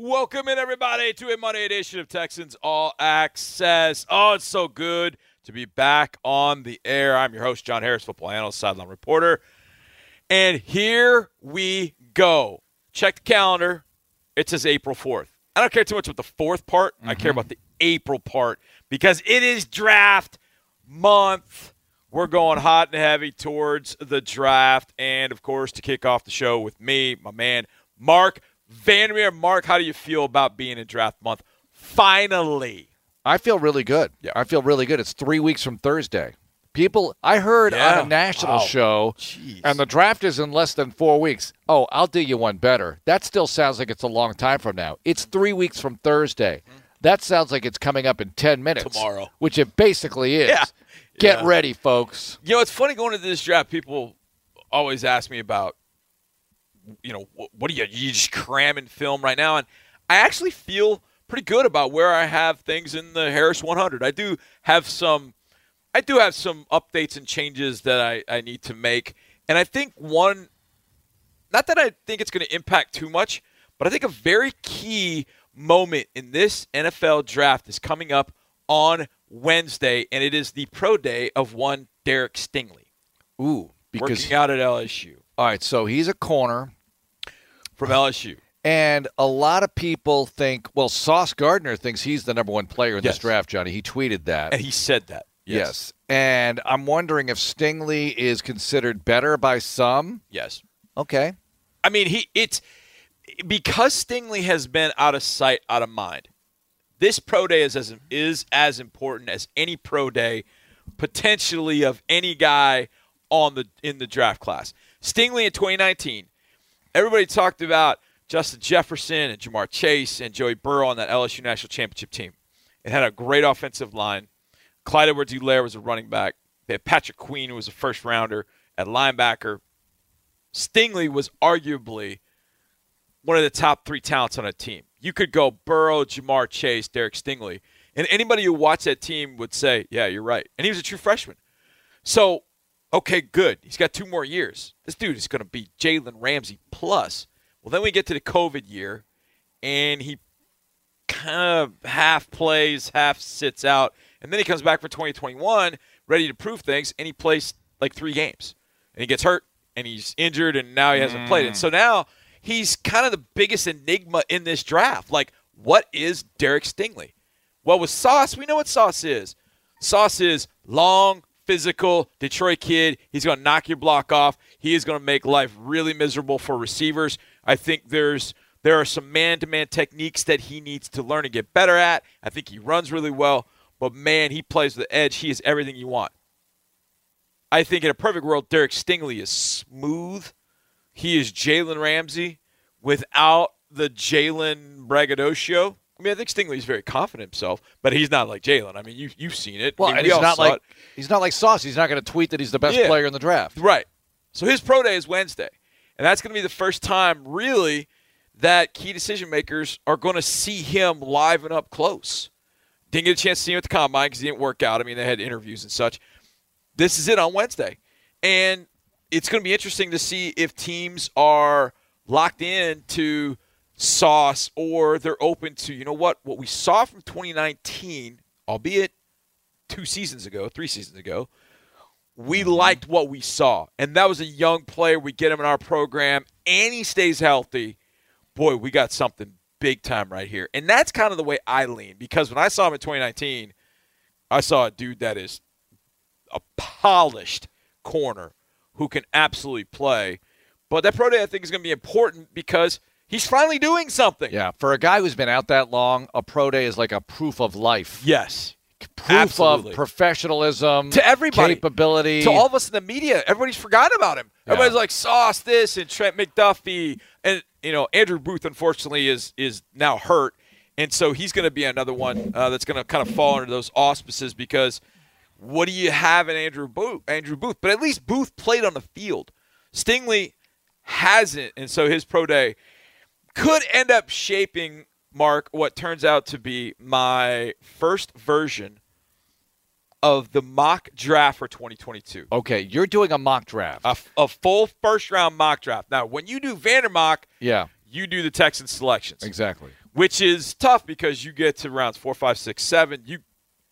Welcome in, everybody, to a Monday edition of Texans All Access. Oh, it's so good to be back on the air. I'm your host, John Harris, football analyst, sideline reporter. And here we go. Check the calendar. It says April 4th. I don't care too much about the fourth part. I care mm-hmm. about the April part because it is draft month. We're going hot and heavy towards the draft. And, of course, to kick off the show with me, my man, Marc Vandermeer. Marc, how do you feel about being in draft month? Finally. I feel really good. Yeah. I feel really good. It's three weeks from Thursday. People, I heard Yeah. on a national Wow. show, Jeez. and the draft is in less than four weeks. Oh, I'll do you one better. That still sounds like it's a long time from now. It's three weeks from Thursday. That sounds like it's coming up in 10 minutes. Mm-hmm. Tomorrow. Which it basically is. Yeah. Get Yeah. ready, folks. You know, it's funny going into this draft. People always ask me about, you know, what are you, you just cramming film right now? And I actually feel pretty good about where I have things in the Harris 100. I do have some, I do have some updates and changes that I, I need to make. And I think one, not that I think it's going to impact too much, but I think a very key moment in this NFL draft is coming up on Wednesday, and it is the pro day of one Derek Stingley Ooh. Because, working out at LSU all right, so he's a corner. From LSU. And a lot of people think, well, Sauce Gardner thinks he's the number one player in Yes. this draft, Johnny. He tweeted that. And he said that. Yes. And I'm wondering if Stingley is considered better by some. Yes. Okay. I mean, he it's because Stingley has been out of sight, out of mind. This pro day is as is as important as any pro day, potentially of any guy on the in the draft class. Stingley in 2019, everybody talked about Justin Jefferson and Ja'Marr Chase and Joey Burrow on that LSU national championship team. It had a great offensive line. Clyde Edwards-Helaire was a running back. They had Patrick Queen, who was a first rounder at linebacker. Stingley was arguably one of the top three talents on a team. You could go Burrow, Ja'Marr Chase, Derek Stingley, and anybody who watched that team would say, "Yeah, you're right." And he was a true freshman. So, okay, good. He's got two more years. This dude is going to be Jalen Ramsey plus. Well, then we get to the COVID year, and he kind of half plays, half sits out, and then he comes back for 2021, ready to prove things, and he plays like three games, and he gets hurt, and he's injured, and now he hasn't played. And mm. so now he's kind of the biggest enigma in this draft. Like, what is Derek Stingley? Well, with Sauce, we know what Sauce is. Sauce is long, physical Detroit kid. He's going to knock your block off. He is going to make life really miserable for receivers. I think there's there are some man-to-man techniques that he needs to learn and get better at. I think he runs really well, but man, he plays the edge. He is everything you want. I think in a perfect world, Derek Stingley is smooth. He is Jalen Ramsey without the Jalen braggadocio. I mean, I think Stingley's very confident himself, but he's not like Jalen. I mean, you you've seen it. Well, I mean, we he's not like it. he's not like Sauce. He's not going to tweet that he's the best Yeah. player in the draft. Right. So his pro day is Wednesday. And that's going to be the first time, really, that key decision makers are going to see him live and up close. Didn't get a chance to see him at the combine because he didn't work out. I mean, they had interviews and such. This is it on Wednesday. And it's going to be interesting to see if teams are locked in to Sauce or they're open to, you know what, what we saw from 2019, albeit two seasons ago, three seasons ago, we mm-hmm. liked what we saw. And that was a young player. We get him in our program, and he stays healthy. Boy, we got something big time right here. And that's kind of the way I lean because when I saw him in 2019, I saw a dude that is a polished corner who can absolutely play. But that pro day, I think, is going to be important because he's finally doing something. Yeah, for a guy who's been out that long, a pro day is like a proof of life. Yes. Proof absolutely. of professionalism, To everybody. capability. to all of us in the media, everybody's forgotten about him. Yeah. Everybody's like Sauce this and Trent McDuffie, and you know Andrew Booth unfortunately is is now hurt, and so he's going to be another one uh, that's going to kind of fall under those auspices because what do you have in Andrew Booth? Andrew Booth, but at least Booth played on the field. Stingley hasn't, and so his pro day could end up shaping Marc what turns out to be my first version of the mock draft for 2022 okay, you're doing a mock draft. a, a full first round mock draft. Now, when you do Vandermock, yeah. you do the Texans selections, Exactly. which is tough because you get to rounds four, five, six, seven. You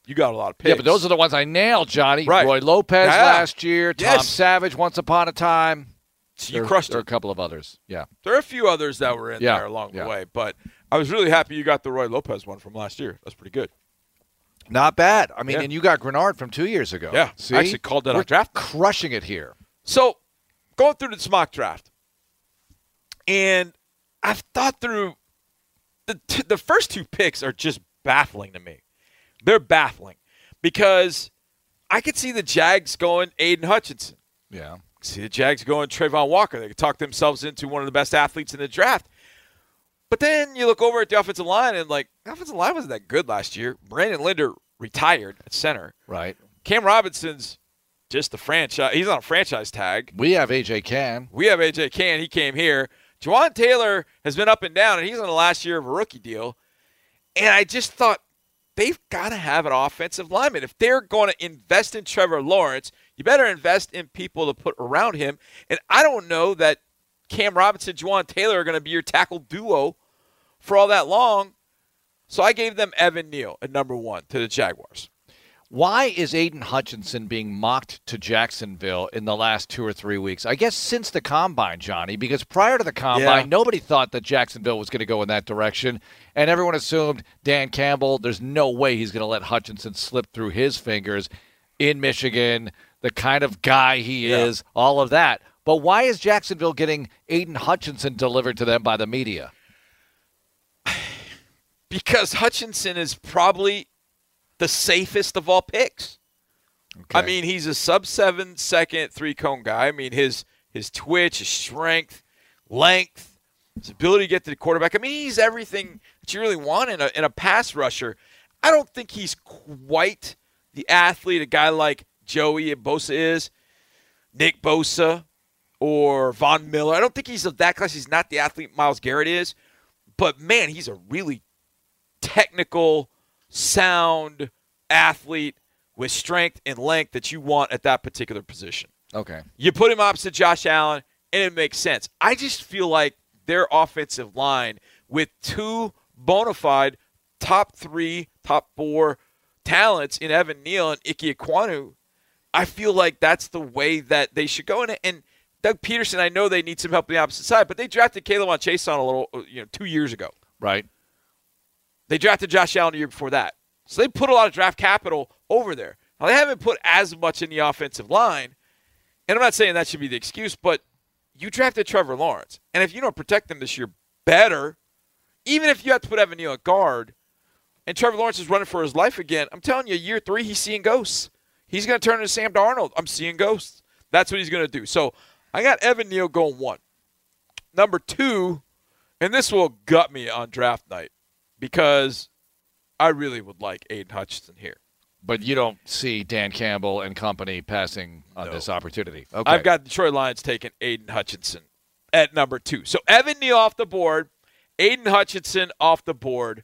you got a lot of picks. Yeah, but those are the ones I nailed, Johnny. Right. Roy Lopez Yeah. last year, Tom Yes. Savage once upon a time. So you There- crushed There are it. a couple of others. Yeah. There are a few others that were in Yeah, there along yeah. the way, but I was really happy you got the Roy Lopez one from last year. That's pretty good. Not bad. I mean, Yeah. and you got Greenard from two years ago. Yeah, See? I actually called that on We're draft crushing it here. So, going through this mock draft, and I've thought through the t- the first two picks are just baffling to me. They're baffling because I could see the Jags going Aidan Hutchinson. Yeah. See the Jags going Travon Walker. They could talk themselves into one of the best athletes in the draft. But then you look over at the offensive line and like the offensive line wasn't that good last year. Brandon Linder retired at center. Right. Cam Robinson's just the franchise. He's on a franchise tag. We have AJ Cann. We have AJ Cann. He came here. Jawaan Taylor has been up and down, and he's on the last year of a rookie deal. And I just thought they've got to have an offensive lineman. If they're going to invest in Trevor Lawrence, you better invest in people to put around him. And I don't know that Cam Robinson, Jawaan Taylor are going to be your tackle duo for all that long. So I gave them Evan Neal at number one to the Jaguars. Why is Aidan Hutchinson being mocked to Jacksonville in the last two or three weeks? I guess since the combine, Johnny, because prior to the combine, Yeah. nobody thought that Jacksonville was going to go in that direction. And everyone assumed Dan Campbell, there's no way he's going to let Hutchinson slip through his fingers in Michigan, the kind of guy he Yeah. is, all of that. But why is Jacksonville getting Aidan Hutchinson delivered to them by the media? Because Hutchinson is probably the safest of all picks. I mean, he's a sub seven second three cone guy. I mean, his his twitch, his strength, length, his ability to get to the quarterback. I mean, he's everything that you really want in a in a pass rusher. I don't think he's quite the athlete a guy like Joey Bosa is, Nick Bosa, or Von Miller. I don't think he's of that class. He's not the athlete Myles Garrett is, but man, he's a really technical, sound athlete with strength and length that you want at that particular position. okay. You put him opposite Josh Allen, and it makes sense. I just feel like their offensive line with two bona fide top three, top four talents in Evan Neal and Ike Ekwonu, I feel like that's the way that they should go. And, and Doug Pederson, I know they need some help on the opposite side, but they drafted K'Lavon Chaisson a little, uh, you know, two years ago. Right. They drafted Josh Allen a year before that. So they put a lot of draft capital over there. Now, they haven't put as much in the offensive line. And I'm not saying that should be the excuse, but you drafted Trevor Lawrence. And if you don't protect them this year better, even if you have to put Evan Neal at guard and Trevor Lawrence is running for his life again, I'm telling you, year three, he's seeing ghosts. He's going to turn into Sam Darnold. I'm seeing ghosts. That's what he's going to do. So I got Evan Neal going one. Number two, and this will gut me on draft night because I really would like Aidan Hutchinson here. But you don't see Dan Campbell and company passing on No. this opportunity. Okay. I've got Detroit Lions taking Aidan Hutchinson at number two. So Evan Neal off the board, Aidan Hutchinson off the board,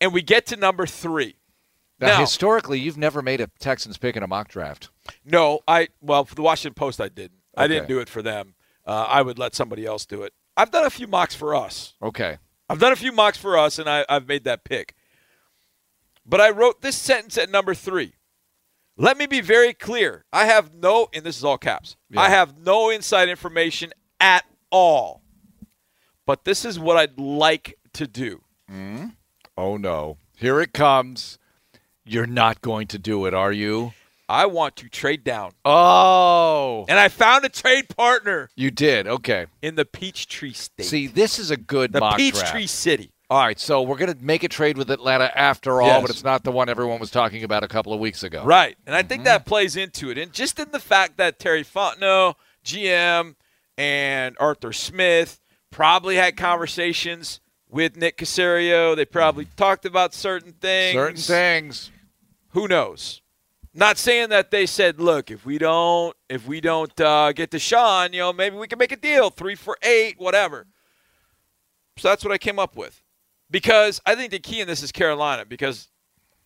and we get to number three. Now, Now- historically, you've never made a Texans pick in a mock draft. No, I well for the Washington Post I didn't. I didn't do it for them. Uh, I would let somebody else do it. I've done a few mocks for us. Okay. I've done a few mocks for us, and I, I've made that pick. But I wrote this sentence at number three. Let me be very clear. I have no, and this is all caps. Yeah. I have no inside information at all. But this is what I'd like to do. Oh no. Here it comes. You're not going to do it, are you? I want to trade down, Oh. and I found a trade partner You did. Okay. in the Peachtree State, See, this is a good the mock Peachtree. City. All right, so we're going to make a trade with Atlanta after all, Yes. but it's not the one everyone was talking about a couple of weeks ago. Right. And I Mm-hmm. think that plays into it. And just in the fact that Terry Fontenot, GM, and Arthur Smith probably had conversations with Nick Caserio. They probably talked about certain things. Certain things. Who knows? Not saying that they said, look, if we don't if we don't uh, get Sean, you know, maybe we can make a deal, three for eight, whatever. So that's what I came up with. Because I think the key in this is Carolina. Because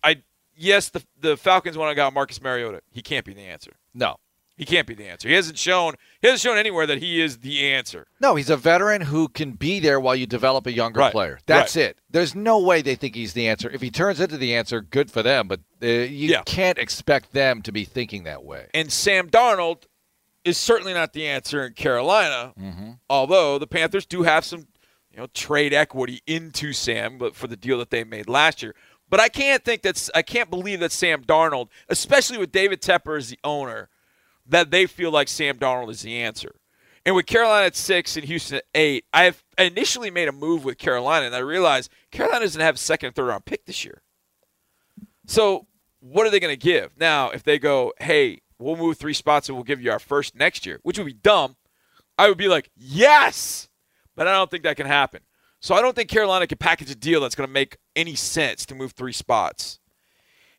I yes, the the Falcons want to got Marcus Mariota. He can't be the answer. No. He can't be the answer. He hasn't shown he hasn't shown anywhere that he is the answer. No, he's a veteran who can be there while you develop a younger Right, player. That's right. it. There's no way they think he's the answer. If he turns into the answer, good for them. But uh, you Yeah. can't expect them to be thinking that way. And Sam Darnold is certainly not the answer in Carolina. Although the Panthers do have some, you know, trade equity into Sam, but for the deal that they made last year. But I can't think that's I can't believe that Sam Darnold, especially with David Tepper as the owner, that they feel like Sam Darnold is the answer. And with Carolina at six and Houston at eight, I initially made a move with Carolina, and I realized Carolina doesn't have a second and third round pick this year. So what are they going to give? Now, if they go, hey, we'll move three spots and we'll give you our first next year, which would be dumb, I would be like, yes. But I don't think that can happen. So I don't think Carolina can package a deal that's going to make any sense to move three spots.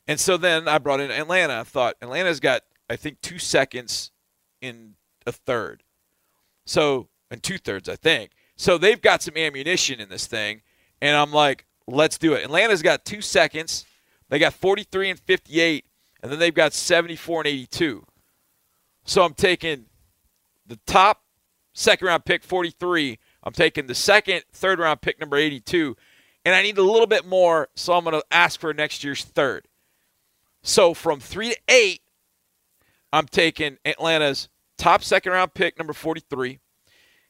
And so then I brought in Atlanta. I thought Atlanta's got, I think, two seconds in a third. So, and two thirds, I think. So they've got some ammunition in this thing. And I'm like, let's do it. Atlanta's got two seconds. They got 43 and 58. And then they've got 74 and 82. So I'm taking the top second round pick 43. I'm taking the second, third round pick number 82. And I need a little bit more, so I'm going to ask for next year's third. So from three to eight, I'm taking Atlanta's top second round pick number 43.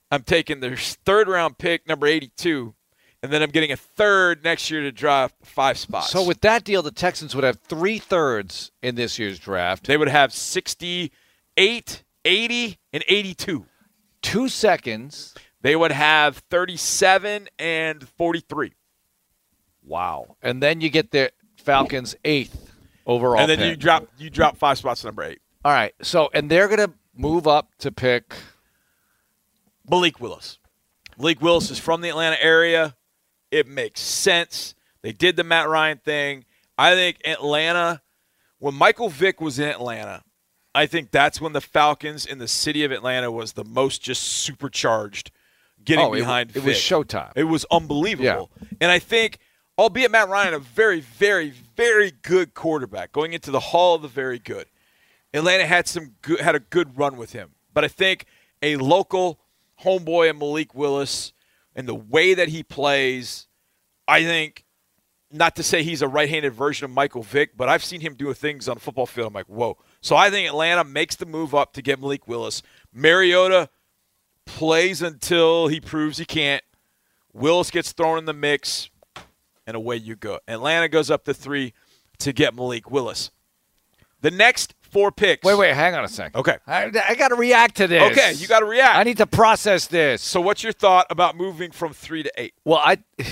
I'm taking their third round pick number 82. And then I'm getting a third next year to drop five spots. So with that deal, the Texans would have three thirds in this year's draft, they would have 68, 80, and 82. two seconds. They would have 37 and 43. Wow. And then you get the Falcons' eighth overall. and then pick. you drop you drop five spots to number eight. All right. So, and they're going to move up to pick. Malik Willis. Malik Willis is from the Atlanta area. It makes sense. They did the Matt Ryan thing. I think Atlanta, when Michael Vick was in Atlanta, I think that's when the Falcons in the city of Atlanta was the most just supercharged getting Oh, it- behind it was showtime. It was unbelievable. And I think, albeit Matt Ryan, a very, very, very good quarterback going into the Hall of the Very Good. Atlanta had some good, had a good run with him, but I think a local homeboy in Malik Willis and the way that he plays, I think. Not to say he's a right-handed version of Michael Vick, but I've seen him do things on the football field. I'm like, whoa. So I think Atlanta makes the move up to get Malik Willis. Mariota plays until he proves he can't. Willis gets thrown in the mix, and away you go. Atlanta goes up to three to get Malik Willis. The next four picks. Wait, wait, hang on a second. Okay. I, I got to react to this. Okay, you got to react. I need to process this. so, what's your thought about moving from three to eight? Well, I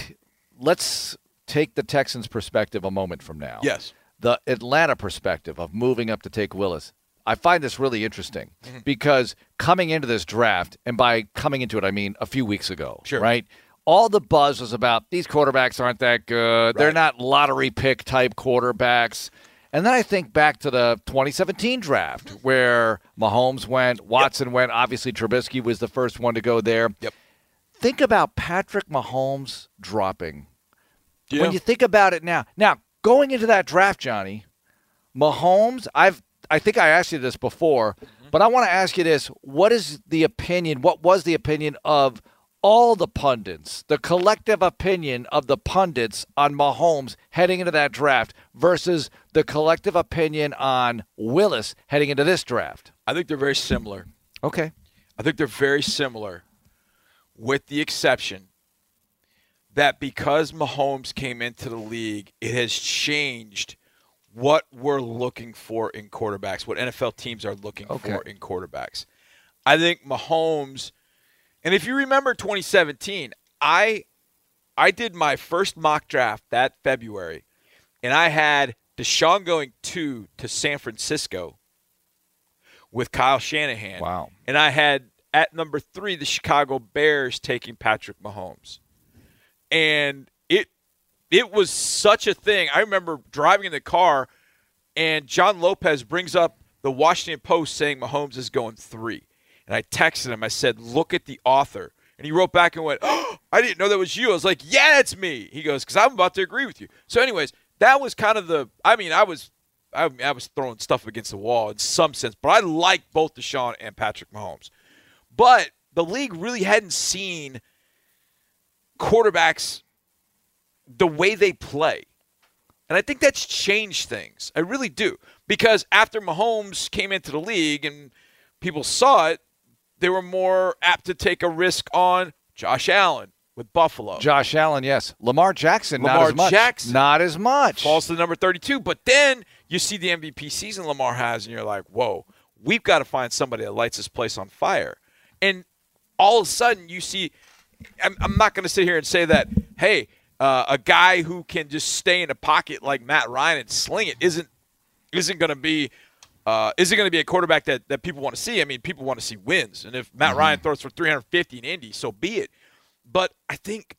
let's take the Texans' perspective a moment from now. Yes. The Atlanta perspective of moving up to take Willis. I find this really interesting Mm-hmm. because coming into this draft, and by coming into it, I mean a few weeks ago, Sure. right? All the buzz was about these quarterbacks aren't that good. They're not lottery pick type quarterbacks. And then I think back to the 2017 draft where Mahomes went, Watson went. Obviously, Trubisky was the first one to go there. Yep. Think about Patrick Mahomes dropping Yeah. when you think about it now. Now, going into that draft, Johnny, Mahomes, I've I think I asked you this before, mm-hmm. but I want to ask you this. What is the opinion? What was the opinion of all the pundits, the collective opinion of the pundits on Mahomes heading into that draft versus the collective opinion on Willis heading into this draft? I think they're very similar. Okay. I think they're very similar, with the exception that because Mahomes came into the league, it has changed what we're looking for in quarterbacks, what NFL teams are looking Okay. for in quarterbacks. I think Mahomes, and if you remember 2017, I I did my first mock draft that February, and I had Deshaun going two to San Francisco with Kyle Shanahan. Wow. And I had at number three the Chicago Bears taking Patrick Mahomes. And it it was such a thing. I remember driving in the car and John Lopez brings up the Washington Post saying Mahomes is going three. And I texted him, I said, Look at the author. And he wrote back and went, oh, I didn't know that was you. I was like, Yeah, it's me. He goes, Because I'm about to agree with you. So, anyways, that was kind of the I mean, I was I, I was throwing stuff against the wall in some sense, but I like both Deshaun and Patrick Mahomes. But the league really hadn't seen quarterbacks the way they play. And I think that's changed things. I really do. Because after Mahomes came into the league and people saw it, they were more apt to take a risk on Josh Allen with Buffalo. Josh Allen, yes. Lamar Jackson, not as much. Jackson. Not as much. falls to the number 32. But then you see the MVP season Lamar has, and you're like, whoa, we've got to find somebody that lights this place on fire. And all of a sudden, you see, I'm, I'm not going to sit here and say that, hey, uh, a guy who can just stay in a pocket like Matt Ryan and sling it isn't isn't going to be uh, is it going to be a quarterback that, that people want to see. I mean, people want to see wins, and if Matt Ryan throws for 350 in Indy, so be it. But I think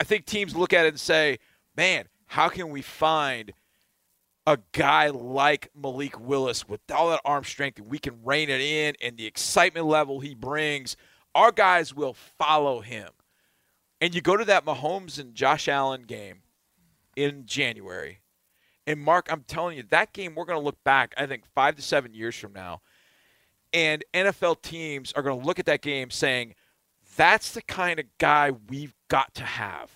I think teams look at it and say, man, how can we find a guy like Malik Willis with all that arm strength and we can rein it in and the excitement level he brings? Our guys will follow him. And you go to that Mahomes and Josh Allen game in January. And Marc, I'm telling you, that game we're going to look back, I think, five to seven years from now. And NFL teams are going to look at that game saying, that's the kind of guy we've got to have.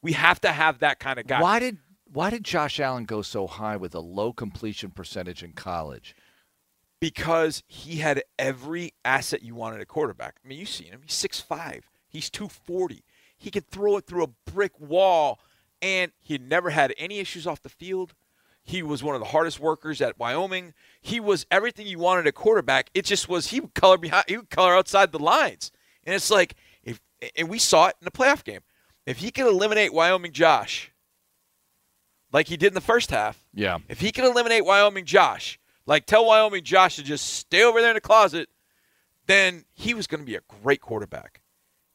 We have to have that kind of guy. Why did why did Josh Allen go so high with a low completion percentage in college? Because he had every asset you wanted a quarterback. I mean, you've seen him. He's 6'5. He's 240. He could throw it through a brick wall, and he never had any issues off the field. He was one of the hardest workers at Wyoming. He was everything you wanted a quarterback. It just was he would color behind he would color outside the lines. And it's like if and we saw it in the playoff game. If he could eliminate Wyoming Josh like he did in the first half, Yeah. if he can eliminate Wyoming Josh, like tell Wyoming Josh to just stay over there in the closet, then he was going to be a great quarterback.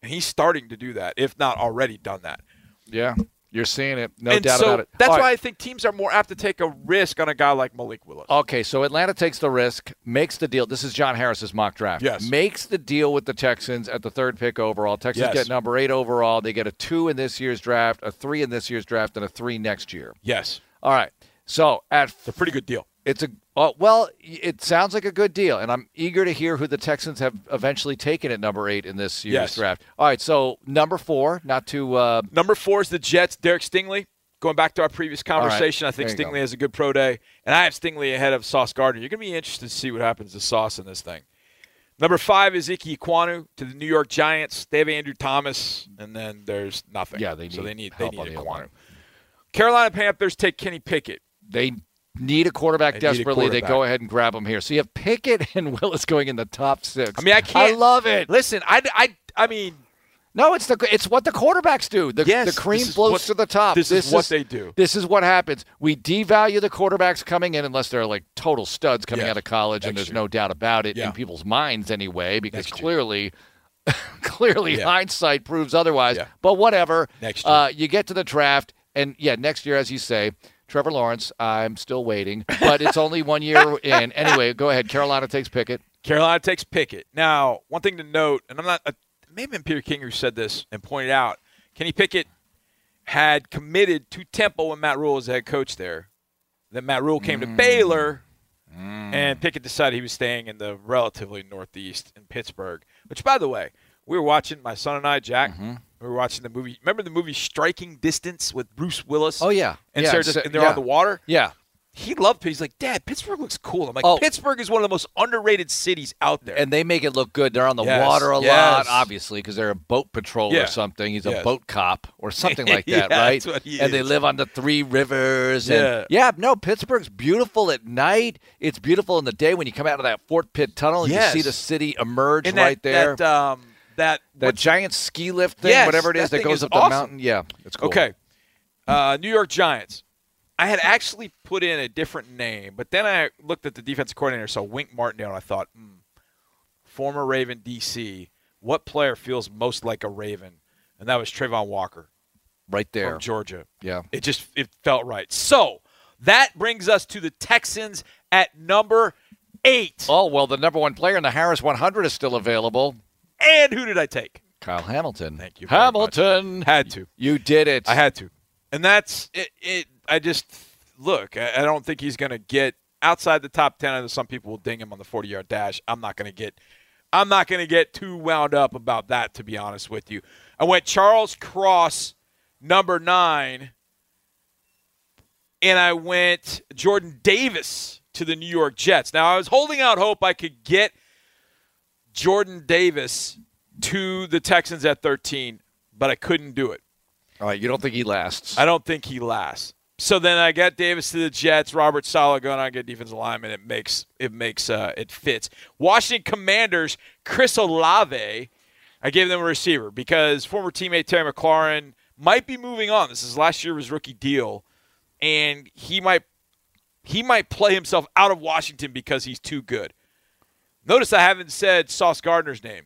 And he's starting to do that, if not already done that. Yeah. You're seeing it. No and doubt so about it. that's All why right. I think teams are more apt to take a risk on a guy like Malik Willis. Okay, so Atlanta takes the risk, makes the deal. This is John Harris's mock draft. Yes. Makes the deal with the Texans at the third pick overall. Texans Yes. get number eight overall. They get a two in this year's draft, a three in this year's draft, and a three next year. yes, All right. So at it's a pretty good deal. It's a oh, well, it sounds like a good deal, and I'm eager to hear who the Texans have eventually taken at number eight in this year's Yes. draft. All right, so number four, not to uh, Number four is the Jets. Derek Stingley. Going back to our previous right. conversation, I think Stingley go. has a good pro day, and I have Stingley ahead of Sauce Gardner. You're going to be interested to see what happens to Sauce in this thing. Number five is Ike Ekwonu to the New York Giants. They have Andrew Thomas, and then there's nothing. Yeah, they so need they need help they need the Ekwonu. O-line. Carolina Panthers take Kenny Pickett. they need a quarterback need a desperately. They go ahead and grab him here. So you have Pickett and Willis going in the top six. I mean, I can't I love it. Listen, I, I, I mean, No, it's the it's what the quarterbacks do. The, Yes, the cream this flows what- to the top. this is what they do. This is what happens. We devalue the quarterbacks coming in unless they're like total studs coming Yeah, out of college, and there's year. no doubt about it Yeah. in people's minds anyway. Because Next clearly, clearly Yeah. hindsight proves otherwise. Yeah. But whatever. Next year. Uh, you get to the draft, and yeah, next year, as you say. Trevor Lawrence, I'm still waiting, but it's only one year in. Anyway, go ahead. Carolina takes Pickett. Carolina takes Pickett. Now, one thing to note, and I'm not, uh, maybe Peter King who said this and pointed out, Kenny Pickett had committed to Temple when Matt Rhule was the head coach there. Then Matt Rhule came to mm. Baylor, mm. and Pickett decided he was staying in the relatively northeast in Pittsburgh. Which, by the way, we were watching my son and I, Jack. Mm-hmm. We were watching the movie. Remember the movie Striking Distance with Bruce Willis? Oh, yeah. and Yeah, Sarah so- and they're yeah. on the water Yeah. he loved it. He's like, Dad, Pittsburgh looks cool. I'm like, Oh. Pittsburgh is one of the most underrated cities out there. And they make it look good. They're on the Yes, water a lot, obviously, because they're a boat patrol Yeah. or something. He's a boat cop or something like Yeah, that, right? that's what he and they live on the three rivers. And Yeah. yeah, no, Pittsburgh's beautiful at night. It's beautiful in the day when you come out of that Fort Pitt tunnel and Yes. you see the city emerge and right that, there. That, um, that, that giant ski lift thing, Yes, whatever it is that that, goes is up the mountain. Yeah, it's cool. Okay. Uh, New York Giants. I had actually put in a different name, but then I looked at the defensive coordinator, saw Wink Martindale, and I thought, hmm, former Raven DC, what player feels most like a Raven? And that was Travon Walker Right there. from Georgia. Yeah. It just it felt right. So that brings us to the Texans at number eight. Oh, well, the number one player in the Harris 100 is still available. And who did I take? Kyle Hamilton. Thank you very much. Hamilton. Had to. You did it. I had to. And that's it, it I just look, I I don't think he's going to get outside the top 10. I know some people will ding him on the 40 yard dash. I'm not going to get. I'm not going to get too wound up about that, to be honest with you. I went Charles Cross, number nine, and I went Jordan Davis to the New York Jets. Now, I was holding out hope I could get Jordan Davis to the Texans at 13, but I couldn't do it. All right, you don't think he lasts? I don't think he lasts. So then I got Davis to the Jets, Robert Saleh going on get defensive lineman. It makes it makes uh, it fits. Washington Commanders, Chris Olave. I gave them a receiver because former teammate Terry McLaurin might be moving on. This is last year of his rookie deal, and he might he might play himself out of Washington because he's too good. Notice I haven't said Sauce Gardner's name.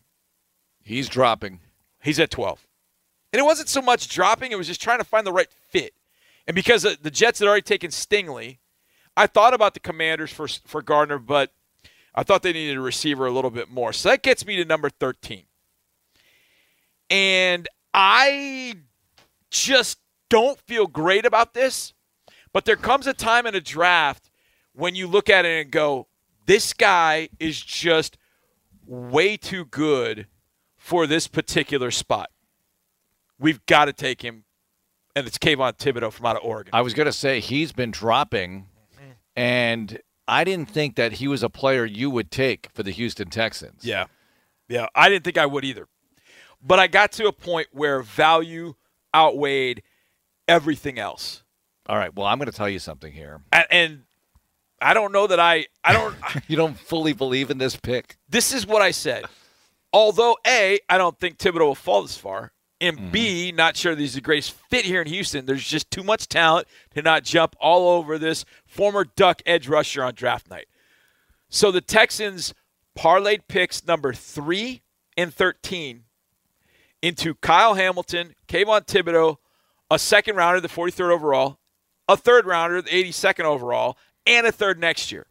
He's dropping. He's at 12. And it wasn't so much dropping, it was just trying to find the right fit. And because the Jets had already taken Stingley, I thought about the Commanders for for Gardner, but I thought they needed a receiver a little bit more. So that gets me to number 13. And I just don't feel great about this, but there comes a time in a draft when you look at it and go, this guy is just way too good for this particular spot. We've got to take him, and it's Kayvon Thibodeaux from out of Oregon. I was going to say he's been dropping, and I didn't think that he was a player you would take for the Houston Texans. Yeah. Yeah. I didn't think I would either. But I got to a point where value outweighed everything else. All right. Well, I'm going to tell you something here. And, and I don't know that I I don't You don't fully believe in this pick. this is what I said. Although A, I don't think Thibodeaux will fall this far. And B, mm-hmm. not sure that he's a great fit here in Houston. There's just too much talent to not jump all over this former Duck edge rusher on draft night. So the Texans parlayed picks number three and 13 into Kyle Hamilton, Kayvon Thibodeaux, a second rounder, the 43rd overall, a third rounder, the 82nd overall, and a third next year.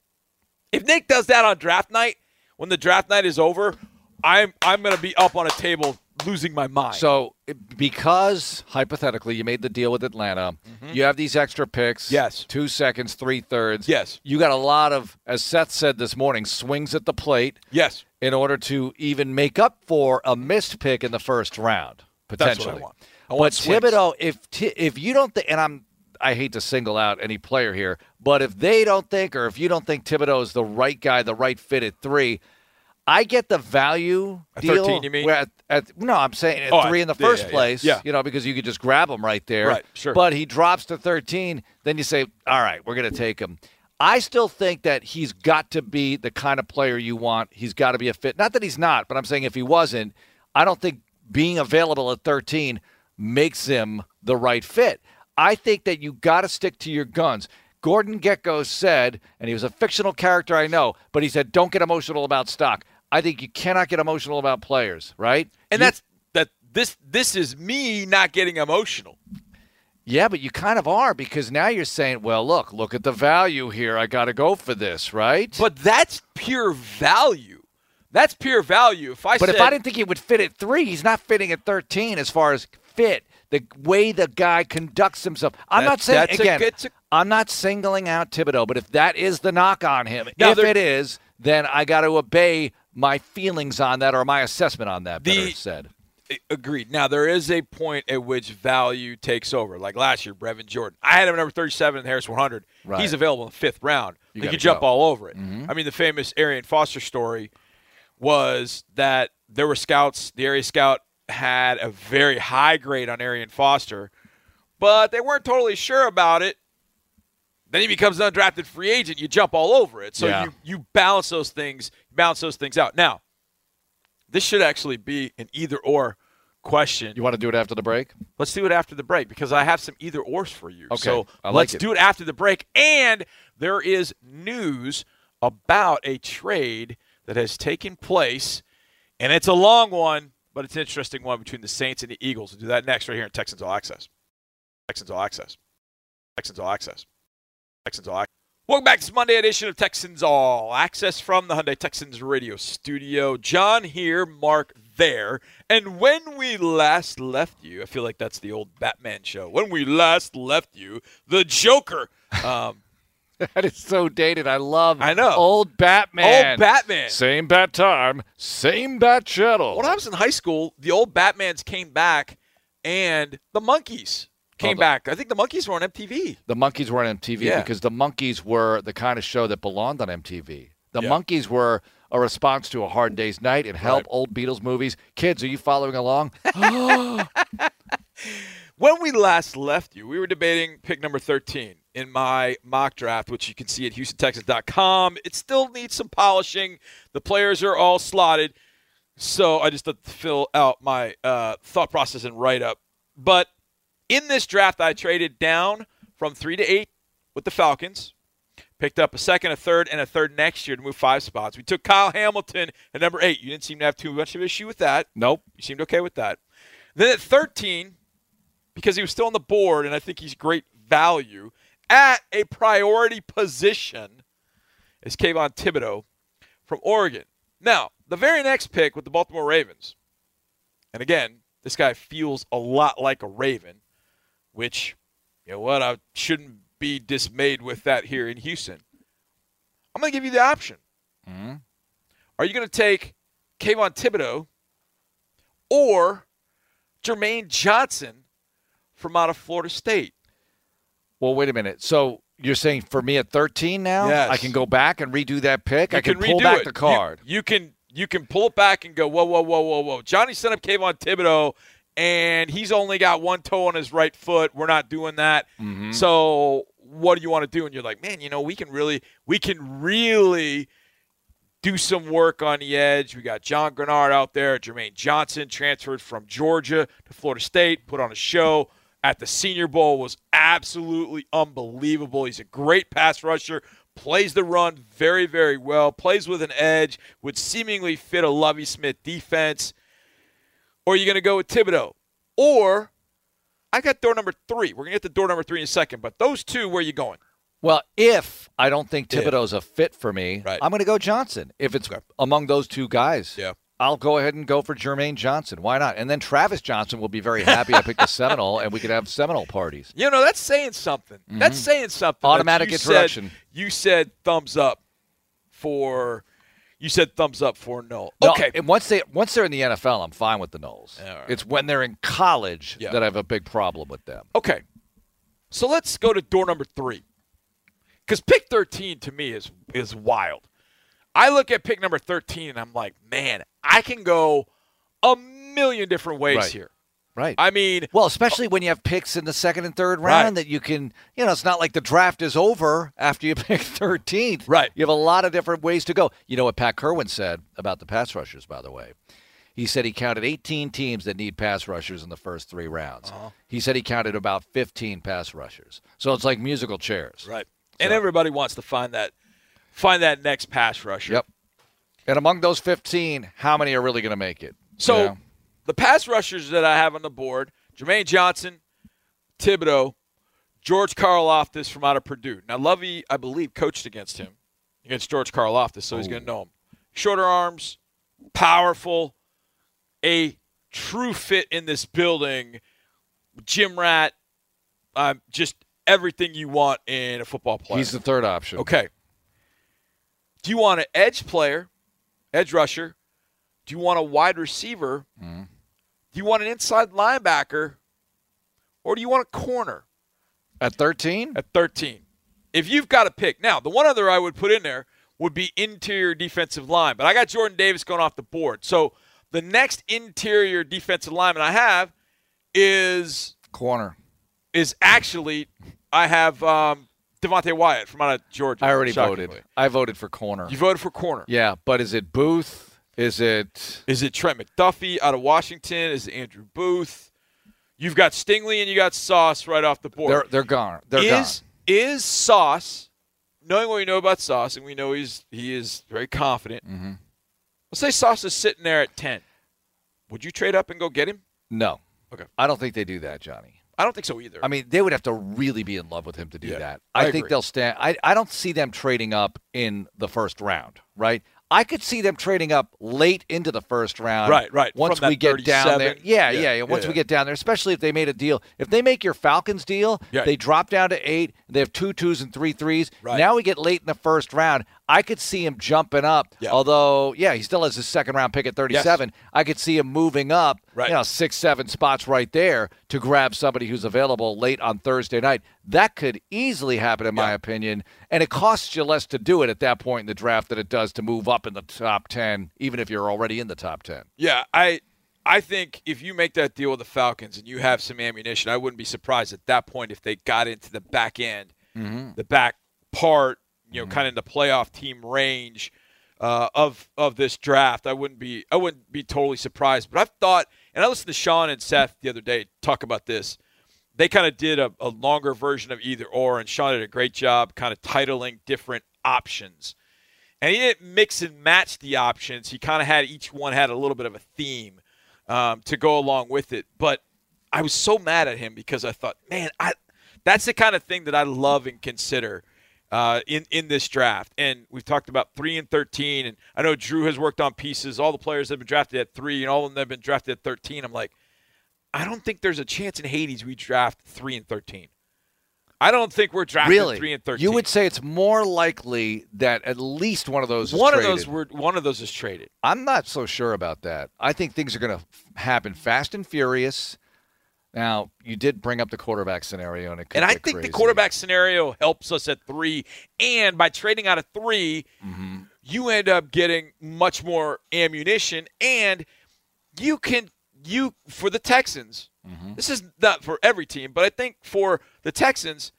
If Nick does that on draft night, when the draft night is over, I'm I'm going to be up on a table losing my mind. So, because hypothetically you made the deal with Atlanta, you have these extra picks. Mm-hmm. Yes. Two seconds, three thirds. Yes. You got a lot of, as Seth said this morning, swings at the plate yes, in order to even make up for a missed pick in the first round, potentially. that's what. I want. I want But swings. Thibodeaux, if if you don't think, and I'm I hate to single out any player here, but if they don't think, or if you don't think Thibodeaux is the right guy, the right fit at three, I get the value At deal. 13, you mean? At, at, no, I'm saying at Oh, three in the yeah, first yeah, yeah. place. Yeah. you know, because you could just grab him right there. Right, sure. But he drops to 13, then you say, all right, we're going to take him. I still think that he's got to be the kind of player you want. He's got to be a fit. Not that he's not, but I'm saying if he wasn't, I don't think being available at 13 makes him the right fit. I think that you got to stick to your guns. Gordon Gekko said, and he was a fictional character, I know, but he said, don't get emotional about stock. I think you cannot get emotional about players, right? and You- that's that. This this is me not getting emotional. Yeah, but you kind of are because now you're saying, well, look, look at the value here. I got to go for this, right? But that's pure value. That's pure value. If I But said, if I didn't think he would fit at three, he's not fitting at 13 as far as fit. The way the guy conducts himself. I'm That- not saying, that's again, good- it's a- I'm not singling out Thibodeaux, but if that is the knock on him, Now, if it is, then I got to obey my feelings on that or my assessment on that, better The- said. Agreed. Now there is a point at which value takes over. Like last year, Brevin Jordan. I had him number thirty-seven in Harris 100. Right. He's available in the fifth round. You You, could jump go. Mm-hmm. all over it. I mean, the famous Arian Foster story was that there were scouts. The area scout had a very high grade on Arian Foster, but they weren't totally sure about it. Then he becomes an undrafted free agent. You jump all over it. So Yeah. you you balance those things. Balance those things out. Now, this should actually be an either or question. You want to do it after the break? Let's do it after the break because I have some either ors for you. Okay, So I like let's it. do it after the break. And there is news about a trade that has taken place, and it's a long one, but it's an interesting one between the Saints and the Eagles. We'll do that next right here in Texans All Access. Texans All Access. Texans All Access. Texans All Access. Welcome back to this Monday edition of Texans All Access from the Hyundai Texans radio studio. John here, Marc there. And when we last left you, I feel like that's the old Batman show. When we last left you, the Joker Um, That is so dated. I love. I know. old Batman. old Batman. Same bat time, same bat channel. When I was in high school, the old Batmans came back, and the Monkees came Oh, the- back. I think the Monkees were on MTV. the Monkees were on MTV Yeah. because the Monkees were the kind of show that belonged on MTV. The Yeah. monkeys were a response to a hard day's night and help Right. old Beatles movies. Kids, are you following along? When we last left you, we were debating pick number 13 in my mock draft, which you can see at HoustonTexans.com. It still needs some polishing. The players are all slotted. So I just had to fill out my uh, thought process and write up. But in this draft, I traded down from three to eight with the Falcons. Picked up a second, a third, and a third next year to move five spots. We took Kyle Hamilton at number eight. You didn't seem to have too much of an issue with that. nope. You seemed okay with that. Then at 13, because he was still on the board, and I think he's great value at a priority position, is Kayvon Thibodeaux from Oregon. Now, the very next pick with the Baltimore Ravens, and again, this guy feels a lot like a Raven, which, you know what, I shouldn't be dismayed with that here in Houston. I'm going to give you the option. Mhm. Are you going to take Kayvon Thibodeaux or Jermaine Johnson from out of Florida State? Well, wait a minute. So you're saying for me at 13 now, Yes. I can go back and redo that pick? You I can, can pull back it. the card. You, you can you can pull it back and go whoa whoa whoa whoa whoa. Johnny sent up Kayvon Thibodeaux, and he's only got one toe on his right foot. We're not doing that. Mhm. So what do you want to do? And you're like, man, you know, we can really we can really do some work on the edge. We got John Greenard out there. Jermaine Johnson transferred from Georgia to Florida State, put on a show at the Senior Bowl, was absolutely unbelievable. He's a great pass rusher, plays the run very, very well, plays with an edge, would seemingly fit a Lovie Smith defense. Or are you going to go with Thibodeaux? Or I got door number three. We're going to get to door number three in a second, but those two, where are you going? Well, if I don't think. Thibodeaux's a fit for me, Right. I'm going to go Johnson. If it's Okay. among those two guys, Yeah. I'll go ahead and go for Jermaine Johnson. Why not? And then Travis Johnson will be very happy I picked a Seminole, and we could have Seminole parties. You know, that's saying something. That's saying something. Mm-hmm. Automatic you introduction. Said, you said thumbs up for. You said thumbs up for no. No, Okay. And once they once they're in the NFL, I'm fine with the. All right. It's when they're in college Yeah. that I have a big problem with them. Okay. So let's go to door number three. Because pick 13 to me is is wild. I look at pick number 13 and I'm like, man, I can go a million different ways Right. here. Right. I mean, well, especially when you have picks in the second and third round Right. that you can, you know, it's not like the draft is over after you pick 13th. Right. You have a lot of different ways to go. You know what Pat Kirwan said about the pass rushers, by the way? He said he counted 18 teams that need pass rushers in the first three rounds. Uh-huh. He said he counted about 15 pass rushers. So it's like musical chairs. right. And everybody wants to find that find that next pass rusher. Yep. And among those 15, how many are really going to make it? So You know? the pass rushers that I have on the board: Jermaine Johnson, Thibodeaux, George Karlaftis from out of Purdue. Now Lovie, I believe, coached against him against George Karlaftis, so he's going to know him. Shorter arms, powerful, a true fit in this building. gym rat, um, just everything you want in a football player. he's the third option. Okay. Do you want an edge player, edge rusher? Do you want a wide receiver? Mm-hmm. Do you want an inside linebacker? Or do you want a corner At 13? at 13? If you've got a pick. Now, the one other I would put in there would be interior defensive line, but I got Jordan Davis going off the board. So the next interior defensive lineman I have is Corner. is actually I have um, Devonte Wyatt from out of Georgia. I already shockingly. voted. I voted for corner. You voted for corner. Yeah, but is it Booth? Is it Is it Trent McDuffie out of Washington? Is it Andrew Booth? You've got Stingley and you got Sauce right off the board. they're they're gone. They're is is Sauce, knowing what we know about Sauce, and we know he's he is very confident. Mm-hmm. Let's say Sauce is sitting there at ten. Would you trade up and go get him? No. Okay. I don't think they do that, Johnny. I don't think so either. I mean, they would have to really be in love with him to do Yeah, that. I I, think agree. they'll stand. I, I don't see them trading up in the first round, right? I could see them trading up late into the first round. Right, right. Once From we get down there. Yeah, Yeah, yeah, yeah. Once yeah, we get down there, especially if they made a deal. If they make your Falcons deal, they drop down to eight. They have two twos and three threes. Right. Now we get late in the first round. I could see him jumping up. Yeah. Although, yeah, he still has his second round pick at 37. I could see him moving up, Right. you know, six, seven spots right there to grab somebody who's available late on Thursday night. That could easily happen, in my opinion. And it costs you less to do it at that point in the draft than it does to move up in the top 10, even if you're already in the top 10. Yeah, I I think if you make that deal with the Falcons and you have some ammunition, I wouldn't be surprised at that point if they got into the back end, mm-hmm. the back part, you know, kind of in the playoff team range uh, of of this draft. I wouldn't be I wouldn't be totally surprised. But I've thought, and I listened to Sean and Seth the other day talk about this. They kind of did a, a longer version of either or, and Sean did a great job kind of titling different options and he didn't mix and match the options. He kind of had each one had a little bit of a theme um, to go along with it. But I was so mad at him because I thought, man, I that's the kind of thing that I love and consider uh, in in this draft. And we've talked about three and thirteen, and I know Drew has worked on pieces. All the players that have been drafted at three, and all of them have been drafted at thirteen. I'm like, I don't think there's a chance in Hades we draft three and thirteen. I don't think we're drafting Really? three and thirteen. You would say it's more likely that at least one of those is one of traded. those were one of those is traded. I'm not so sure about that. I think things are going to happen fast and furious. Now, you did bring up the quarterback scenario, and it could And I think crazy. the quarterback scenario helps us at three. And by trading out of 3 Mm-hmm. you end up getting much more ammunition. And you can, you, for the Texans, Mm-hmm. this is not for every team, but I think for the Texans,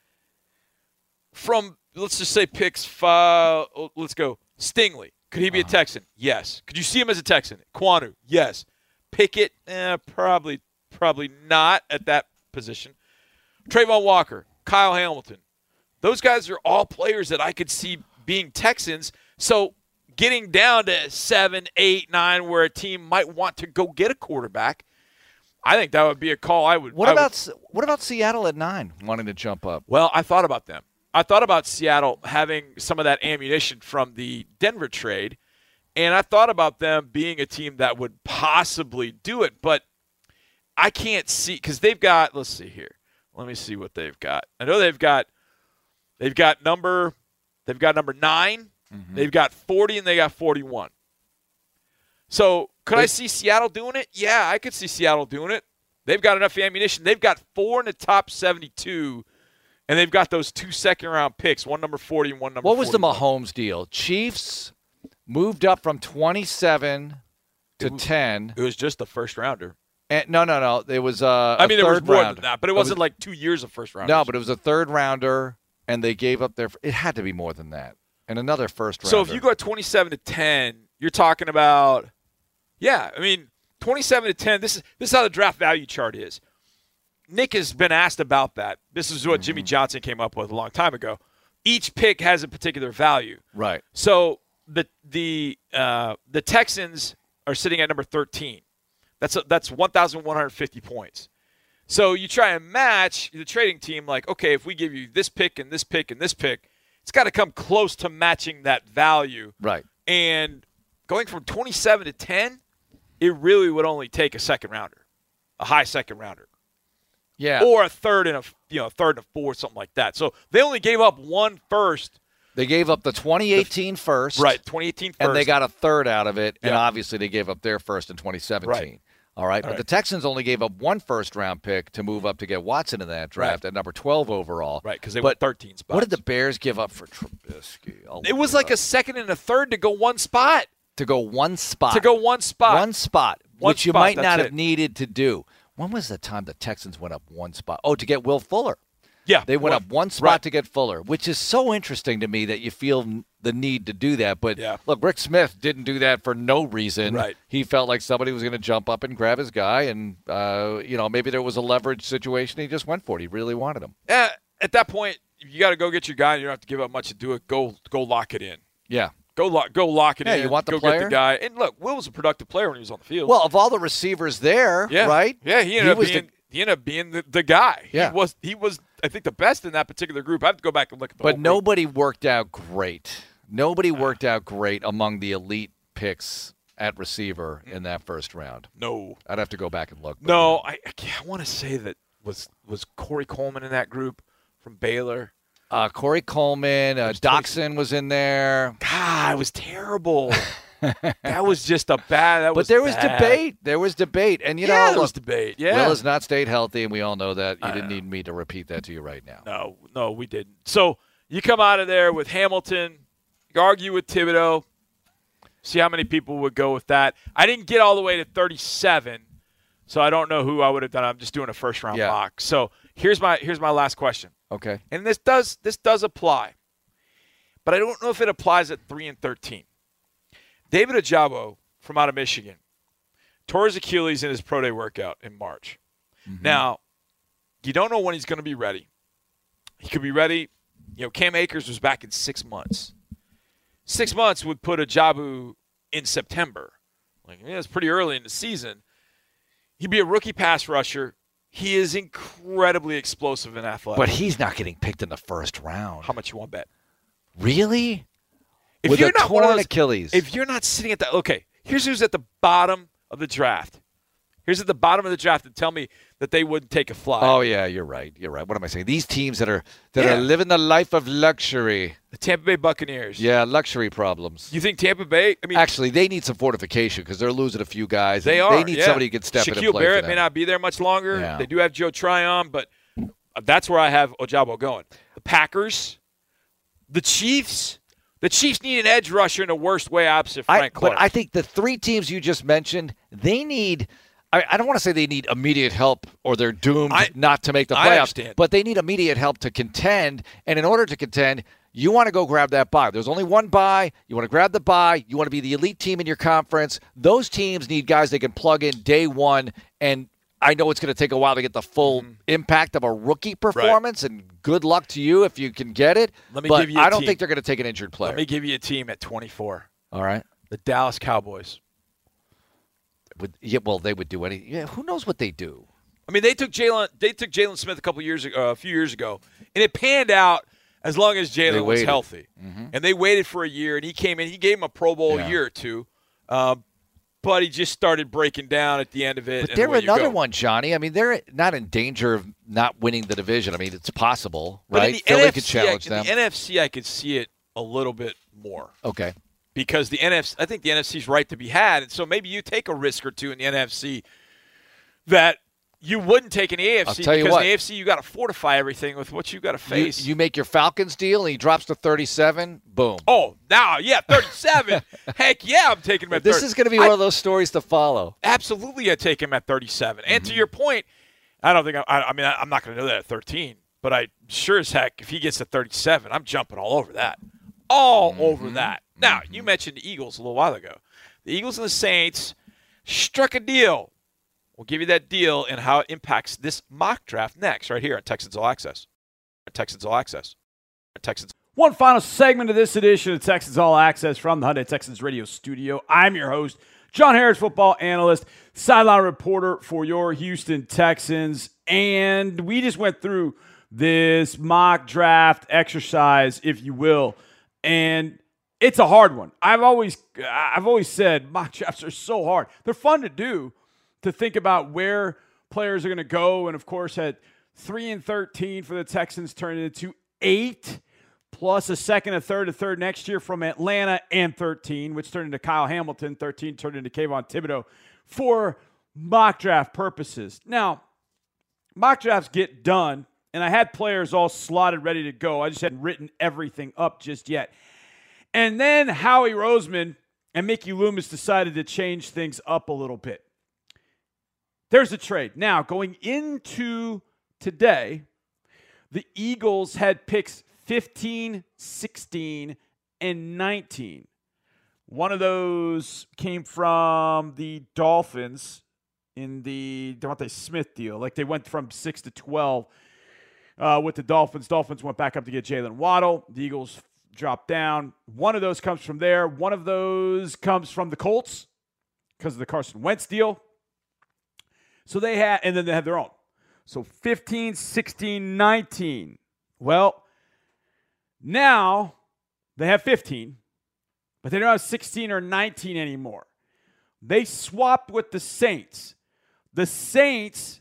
from, let's just say picks five. let's go, Stingley. Could he be Uh-huh. a Texan? Yes. Could you see him as a Texan? Ekwonu? Yes. Pickett? Eh, probably, probably not at that position. Travon Walker, Kyle Hamilton. Those guys are all players that I could see being Texans. So getting down to seven, eight, nine, where a team might want to go get a quarterback, I think that would be a call I would. What I about S what about Seattle at nine, wanting to jump up? well, I thought about them. I thought about Seattle having some of that ammunition from the Denver trade, and I thought about them being a team that would possibly do it, but I can't see because they've got. Let's see here. Let me see what they've got. I know they've got. They've got number. They've got number 9 mm-hmm. They've got forty and they got forty-one. So could I see Seattle doing it? Yeah, I could see Seattle doing it. They've got enough ammunition. They've got four in the top seventy-two and they've got those two second round picks, one number 40 and one number What was the Mahomes deal? Chiefs moved up from 27 to It was- 10. It was just the first rounder. And, no, no, no. It was uh, I mean, there was more rounder. than that, but it It was- wasn't like two years of first round. No, but it was a third rounder, and they gave up their. It had to be more than that, and another first rounder. So if you go 27 to 10, you're talking about, yeah, I mean, 27 to 10. This is this is how the draft value chart is. Nick has been asked about that. This is what Jimmy Johnson came up with a long time ago. Each pick has a particular value. right, So the the uh, the Texans are sitting at number 13. That's that's 1,150 points. So you try and match the trading team, like, okay, if we give you this pick and this pick and this pick, it's got to come close to matching that value. right. And going from 27 to 10, it really would only take a second rounder, a high second rounder, Yeah. or a third and a you know a third and a fourth, something like that. So they only gave up one first, they gave up the 2018 first, right? 2018 first, and they got a third out of it, and obviously they gave up their first in 2017. Right. All right, but right. the Texans only gave up one first round pick to move up to get Watson in that draft at number 12 overall. right because they but went 13 spots. What did the Bears give up for Trubisky? I'll It was like up. a second and a third to go one spot. to go one spot. To go one spot. One spot, One which you might not it. have needed to do. When was the time the Texans went up one spot? Oh, to get Will Fuller. Yeah, They went one- up one spot right. to get Fuller, which is so interesting to me that you feel the need to do that. But Yeah. look, Rick Smith didn't do that for no reason. Right. He felt like somebody was going to jump up and grab his guy, and uh, you know maybe there was a leverage situation. He just went for it. He really wanted him. Eh, at that point, you got to go get your guy. You don't have to give up much to do it. Go go lock it in. Yeah. Go lock go lock it Yeah, in. you want the go player? get the guy. And look, Will was a productive player when he was on the field. Well, of all the receivers there, yeah, right? Yeah, he ended up was being the- he ended up being the, the guy. Yeah. he was he was I think the best in that particular group. I have to go back and look at the but whole group. nobody worked out great. Nobody worked out great among the elite picks at receiver in that first round. No. I'd have to go back and look. No, I, I, I want to say that was was Corey Coleman in that group from Baylor. Uh, Corey Coleman, uh, Doctson was in there. God, it was terrible. that was just a bad. That But was there was bad. debate. There was debate. And, you yeah, know, there look, was debate. Yeah. Will has not stayed healthy, and we all know that. You I didn't know. need me to repeat that to you right now. No, no, we didn't. So you come out of there with Hamilton, you argue with Thibodeaux, see how many people would go with that. I didn't get all the way to 37, so I don't know who I would have done. I'm just doing a first round Yeah. mock. So here's my here's my last question, Okay. and this does this does apply, but I don't know if it applies at three and 13. David Ojabo from out of Michigan tore his Achilles in his pro day workout in March. Mm-hmm. Now, you don't know when he's going to be ready. He could be ready. You know, Cam Akers was back in six months. Six months would put Ojabo in September. Like, yeah, it's pretty early in the season. He'd be a rookie pass rusher. He is incredibly explosive and athletic. But he's not getting picked in the first round. how much you want to bet? Really? If With you're a not one of those, Achilles. if you're not sitting at the okay, here's who's at the bottom of the draft. Here's at the bottom of the draft to tell me that they wouldn't take a fly. Oh yeah, you're right. You're right. What am I saying? These teams that are that Yeah. are living the life of luxury. the Tampa Bay Buccaneers. Yeah, luxury problems. You think Tampa Bay? I mean, Actually, they need some fortification because they're losing a few guys. They are. They need yeah. somebody who can step in Shaquil and play Barrett may not be there much longer. Yeah. They do have Joe Tryon, but that's where I have Ojabo going. The Packers, the Chiefs. The Chiefs need an edge rusher in the worst way opposite I, Frank Clark. but I think the three teams you just mentioned, they need. I, I don't want to say they need immediate help or they're doomed I- not to make the playoffs, but they need immediate help to contend. And in order to contend, you want to go grab that buy. There's only one buy. You want to grab the buy. You want to be the elite team in your conference. Those teams need guys they can plug in day one. And I know it's going to take a while to get the full Mm-hmm. impact of a rookie performance. And good luck to you if you can get it. Let me but give you I don't team. think they're going to take an injured player. Let me give you a team at 24. All right. The Dallas Cowboys. Would, yeah, well, they would do any. Yeah, who knows what they do? I mean, they took Jaylon. They took Jaylon Smith a couple years ago, uh, a few years ago, and it panned out as long as Jaylon was healthy. And they waited for a year, and he came in. He gave him a Pro Bowl Yeah. year or two, um, but he just started breaking down at the end of it. But they're another one, Johnny. I mean, they're not in danger of not winning the division. I mean, it's possible, But right? the Philly NFC, could challenge in them. the NFC, I could see it a little bit more okay. because the NFC. I think the NFC's right to be had, and so maybe you take a risk or two in the NFC that you wouldn't take an AFC I'll tell you because what. in the AFC you got to fortify everything with what you got to face. you make your Falcons deal, and he drops to 37. Boom. Oh, now, yeah, 37. Heck yeah, I'm taking him at this 30. is going to be I- one of those stories to follow. Absolutely, I take him at 37. And Mm-hmm. to your point, I don't think I, I I mean I, I'm not going to know that at 13, but I sure as heck if he gets to 37, I'm jumping all over that, all Mm-hmm. over that. Now you mentioned the Eagles a little while ago. The Eagles and the Saints struck a deal. We'll give you that deal and how it impacts this mock draft next, right here on Texans All Access. Texans All Access. Texans. One final segment of this edition of Texans All Access from the Hyundai Texans Radio Studio. I'm your host, John Harris, football analyst, sideline reporter for your Houston Texans. And we just went through this mock draft exercise, if you will. And it's a hard one. I've always I've always said mock drafts are so hard. They're fun to do to think about where players are going to go and of course at 3 and 13 for the Texans turned into 8 plus a second, a third, a third next year from Atlanta and 13, which turned into Kyle Hamilton, 13 turned into Kayvon Thibodeaux for mock draft purposes. Now, mock drafts get done, and I had players all slotted ready to go. I just hadn't written everything up just yet. And then Howie Roseman and Mickey Loomis decided to change things up a little bit. There's a trade. Now, going into today, the Eagles had picks 15, 16, and 19. One of those came from the Dolphins in the DeVonta Smith deal. Like they went from 6 to 12 uh, with the Dolphins. Dolphins went back up to get Jaylen Waddle. The Eagles dropped down. One of those comes from there. One of those comes from the Colts because of the Carson Wentz deal. So they had, and then they have their own. So 15, 16, 19. Well, now they have 15. but they don't have 16 or 19 anymore. They swapped with the Saints. The Saints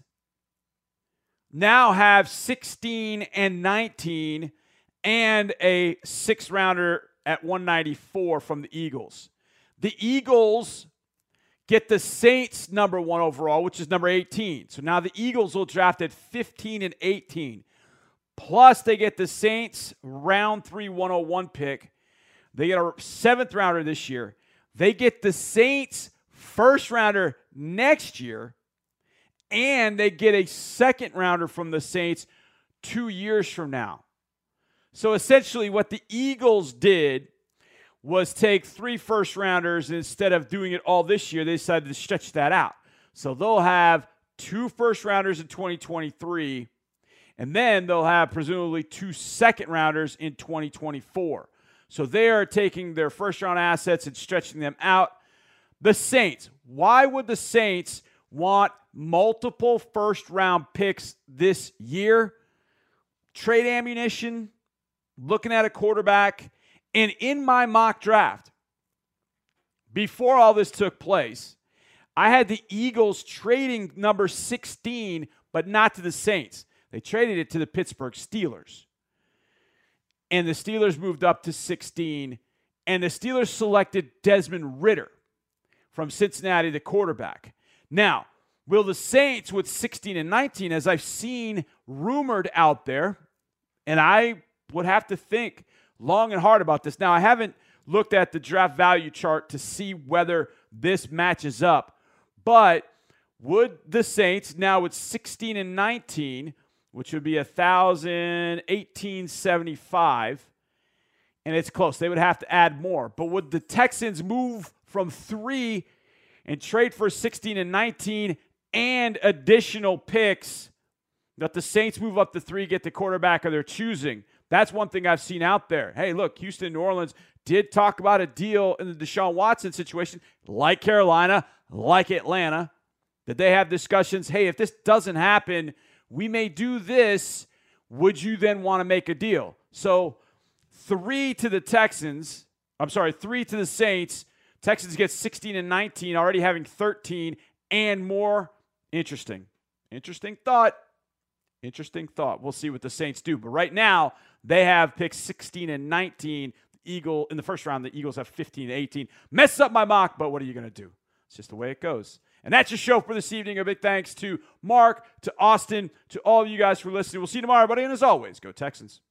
now have 16 and 19 and a six rounder at 194 from the Eagles. The Eagles get the Saints number one overall, which is number 18. So now the Eagles will draft at 15 and 18. Plus, they get the Saints round three 101 pick. They get a seventh rounder this year. They get the Saints first rounder next year. And they get a second rounder from the Saints two years from now. So essentially, what the Eagles did was take three first rounders instead of doing it all this year, they decided to stretch that out. So they'll have two first rounders in 2023, and then they'll have presumably two second rounders in 2024. So they are taking their first round assets and stretching them out. The Saints, why would the Saints want multiple first round picks this year? Trade ammunition, looking at a quarterback and in my mock draft, before all this took place, I had the Eagles trading number 16, but not to the Saints. They traded it to the Pittsburgh Steelers. And the Steelers moved up to 16, and the Steelers selected Desmond Ridder from Cincinnati, the quarterback. Now, will the Saints with 16 and 19, as I've seen rumored out there, and I would have to think long and hard about this. Now, I haven't looked at the draft value chart to see whether this matches up, but would the Saints now with 16 and 19, which would be a thousand eighteen seventy five, and it's close. They would have to add more. But would the Texans move from three and trade for 16 and 19 and additional picks? That the Saints move up to three, get the quarterback of their choosing. That's one thing I've seen out there. Hey, look, Houston, New Orleans did talk about a deal in the Deshaun Watson situation, like Carolina, like Atlanta. Did they have discussions? Hey, if this doesn't happen, we may do this. Would you then want to make a deal? So, three to the Texans. I'm sorry, three to the Saints. Texans get 16 and 19, already having 13 and more. Interesting. Interesting thought. Interesting thought. We'll see what the Saints do. But right now, they have picks 16 and 19. The Eagle in the first round, the Eagles have 15 and 18. Mess up my mock, but what are you going to do? It's just the way it goes. And that's your show for this evening. A big thanks to Marc, to Austin, to all of you guys for listening. We'll see you tomorrow, buddy. And as always, go Texans.